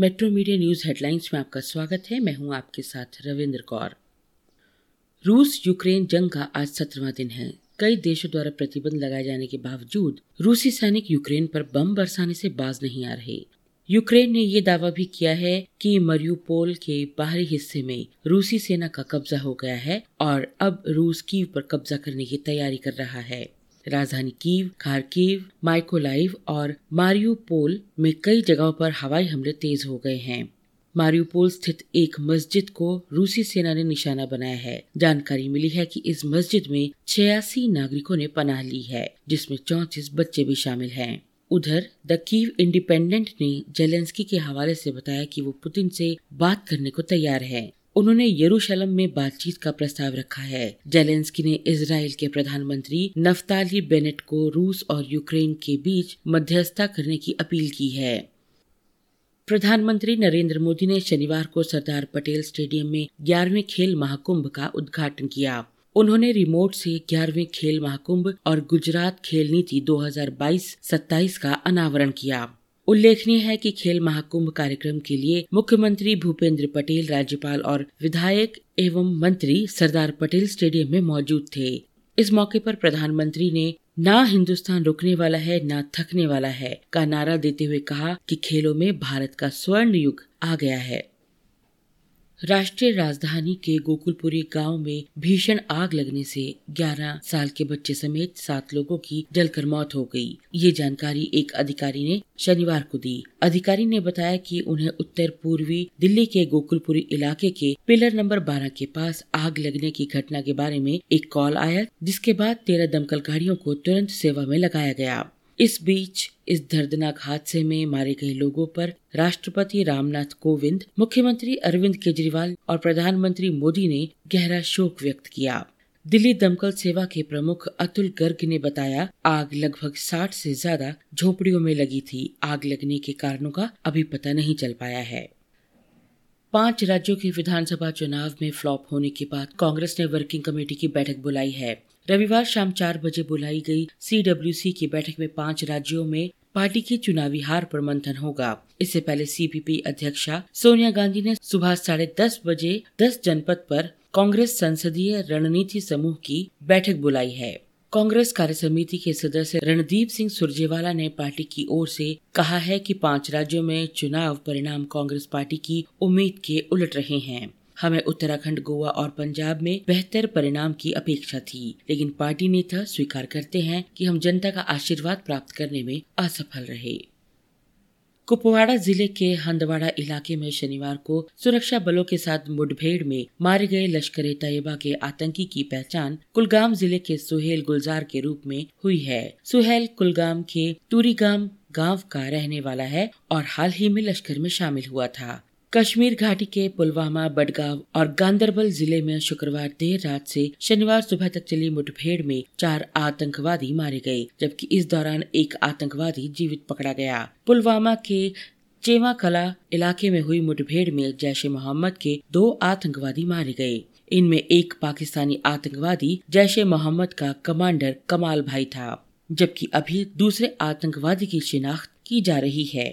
Metro media news headlines में आपका स्वागत है। मैं हूँ आपके साथ रविंद्र कौर। रूस यूक्रेन जंग का आज सत्रहवा दिन है। कई देशों द्वारा प्रतिबंध लगाए जाने के बावजूद रूसी सैनिक यूक्रेन पर बम बरसाने से बाज नहीं आ रहे। यूक्रेन ने ये दावा भी किया है कि मरियोपोल के बाहरी हिस्से में रूसी सेना का कब्जा हो गया है और अब रूस कीव पर कब्जा करने की तैयारी कर रहा है। राजधानी कीव, खारकीव, माइकोलाइव और मारियोपोल में कई जगहों पर हवाई हमले तेज हो गए हैं। मारियोपोल स्थित एक मस्जिद को रूसी सेना ने निशाना बनाया है। जानकारी मिली है कि इस मस्जिद में छियासी नागरिकों ने पनाह ली है, जिसमें चौतीस बच्चे भी शामिल हैं। उधर, द कीव इंडिपेंडेंट ने जेलेंस्की के हवाले से बताया कि वो पुतिन से बात करने को तैयार है। उन्होंने यरूशलम में बातचीत का प्रस्ताव रखा है। जेलेंस्की ने इसराइल के प्रधानमंत्री नफ्ताली बेनेट को रूस और यूक्रेन के बीच मध्यस्थता करने की अपील की है। प्रधानमंत्री नरेंद्र मोदी ने शनिवार को सरदार पटेल स्टेडियम में ग्यारहवें खेल महाकुंभ का उद्घाटन किया। उन्होंने रिमोट से ग्यारहवें खेल महाकुंभ और गुजरात खेल नीति 2022-27 का अनावरण किया। उल्लेखनीय है कि खेल महाकुंभ कार्यक्रम के लिए मुख्यमंत्री भूपेंद्र पटेल, राज्यपाल और विधायक एवं मंत्री सरदार पटेल स्टेडियम में मौजूद थे। इस मौके पर प्रधानमंत्री ने, ना हिंदुस्तान रुकने वाला है, ना थकने वाला है का नारा देते हुए कहा कि खेलों में भारत का स्वर्ण युग आ गया है। राष्ट्रीय राजधानी के गोकुलपुरी गाँव में भीषण आग लगने से 11 साल के बच्चे समेत सात लोगों की जलकर मौत हो गई। ये जानकारी एक अधिकारी ने शनिवार को दी अधिकारी ने बताया कि उन्हें उत्तर पूर्वी दिल्ली के गोकुलपुरी इलाके के पिलर नंबर 12 के पास आग लगने की घटना के बारे में एक कॉल आया, जिसके बाद तेरह दमकल गाड़ियों को तुरंत सेवा में लगाया गया इस बीच, इस दर्दनाक हादसे में मारे गए लोगों पर राष्ट्रपति रामनाथ कोविंद, मुख्यमंत्री अरविंद केजरीवाल और प्रधानमंत्री मोदी ने गहरा शोक व्यक्त किया। दिल्ली दमकल सेवा के प्रमुख अतुल गर्ग ने बताया, आग लगभग 60 से ज़्यादा झोपड़ियों में लगी थी। आग लगने के कारणों का अभी पता नहीं चल पाया है। पाँच राज्यों के विधानसभा चुनाव में फ्लॉप होने के बाद कांग्रेस ने वर्किंग कमेटी की बैठक बुलाई है। रविवार शाम चार बजे बुलाई गई सीडब्ल्यूसी की बैठक में पाँच राज्यों में पार्टी की चुनावी हार पर मंथन होगा। इससे पहले सीपीपी अध्यक्षा सोनिया गांधी ने सुबह साढ़े दस बजे दस जनपद पर कांग्रेस संसदीय रणनीति समूह की बैठक बुलाई है। कांग्रेस कार्य समिति के सदस्य रणदीप सिंह सुरजेवाला ने पार्टी की ओर से कहा है कि पाँच राज्यों में चुनाव परिणाम कांग्रेस पार्टी की उम्मीद के उलट रहे हैं। हमें उत्तराखंड, गोवा और पंजाब में बेहतर परिणाम की अपेक्षा थी, लेकिन पार्टी नेता स्वीकार करते हैं कि हम जनता का आशीर्वाद प्राप्त करने में असफल रहे। कुपवाड़ा ज़िले के हंदवाड़ा इलाके में शनिवार को सुरक्षा बलों के साथ मुठभेड़ में मारे गए लश्कर तैयबा के आतंकी की पहचान कुलगाम ज़िले के सुहेल गुलजार के रूप में हुई है। सुहेल कुलगाम के तुरीगाम गाँव का रहने वाला है और हाल ही में लश्कर में शामिल हुआ था। कश्मीर घाटी के पुलवामा, बडगांव और गांधरबल ज़िले में शुक्रवार देर रात से शनिवार सुबह तक चली मुठभेड़ में चार आतंकवादी मारे गए, जबकि इस दौरान एक आतंकवादी जीवित पकड़ा गया। पुलवामा के चेवा कला इलाके में हुई मुठभेड़ में जैश ए मोहम्मद के दो आतंकवादी मारे गए। इनमें एक पाकिस्तानी आतंकवादी, जैश ए मोहम्मद का कमांडर कमाल भाई था, जबकि अभी दूसरे आतंकवादी की शिनाख्त की जा रही है।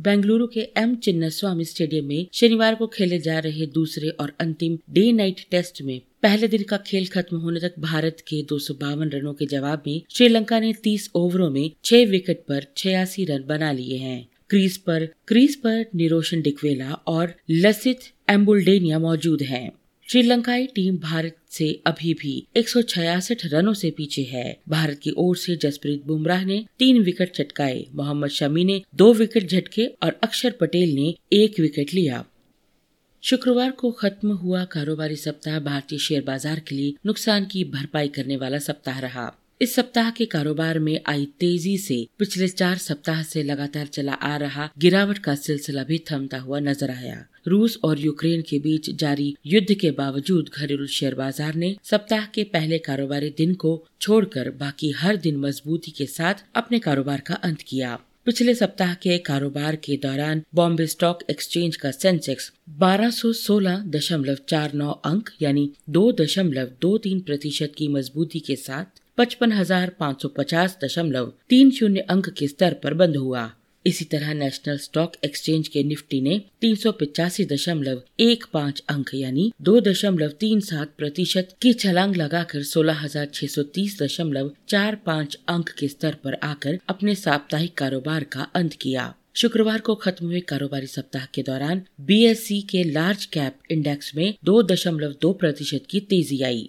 बेंगलुरु के एम चिन्नस्वामी स्टेडियम में शनिवार को खेले जा रहे दूसरे और अंतिम डे नाइट टेस्ट में पहले दिन का खेल खत्म होने तक भारत के दो सौ बावन रनों के जवाब में श्रीलंका ने 30 ओवरों में 6 विकेट पर छियासी रन बना लिए हैं क्रीज पर क्रीज पर निरोशन डिकवेला और लसित एम्बुलडेनिया मौजूद हैं। श्रीलंकाई टीम भारत से अभी भी एक सौ छियासठ रनों से पीछे है। भारत की ओर से जसप्रीत बुमराह ने तीन विकेट चटकाए मोहम्मद शमी ने दो विकेट झटके और अक्षर पटेल ने एक विकेट लिया। शुक्रवार को खत्म हुआ कारोबारी सप्ताह भारतीय शेयर बाज़ार के लिए नुकसान की भरपाई करने वाला सप्ताह रहा। इस सप्ताह के कारोबार में आई तेज़ी से। पिछले चार सप्ताह से लगातार चला आ रहा गिरावट का सिलसिला भी थमता हुआ नज़र आया। रूस और यूक्रेन के बीच जारी युद्ध के बावजूद घरेलू शेयर बाज़ार ने सप्ताह के पहले कारोबारी दिन को छोड़कर बाकी हर दिन मजबूती के साथ अपने कारोबार का अंत किया। पिछले सप्ताह के कारोबार के दौरान बॉम्बे स्टॉक एक्सचेंज का सेंसेक्स बारह सौ सोलह दशमलव चार नौ अंक, यानी दो दशमलव दो तीन प्रतिशत की मजबूती के साथ पचपन हज़ार पाँच सौ पचास दशमलव तीन शून्य अंक के स्तर पर बंद हुआ। इसी तरह नेशनल स्टॉक एक्सचेंज के निफ्टी ने तीन सौ पिचासी दशमलव एक पाँच अंक यानी दो दशमलव तीन सात प्रतिशत की छलांग लगाकर सोलह हज़ार छह सौ तीस दशमलव चार पाँच अंक के स्तर पर आकर अपने साप्ताहिक कारोबार का अंत किया। शुक्रवार को खत्म हुए कारोबारी सप्ताह के दौरान बीएससी के लार्ज कैप इंडेक्स में दो दशमलव दो प्रतिशत की तेज़ी आई।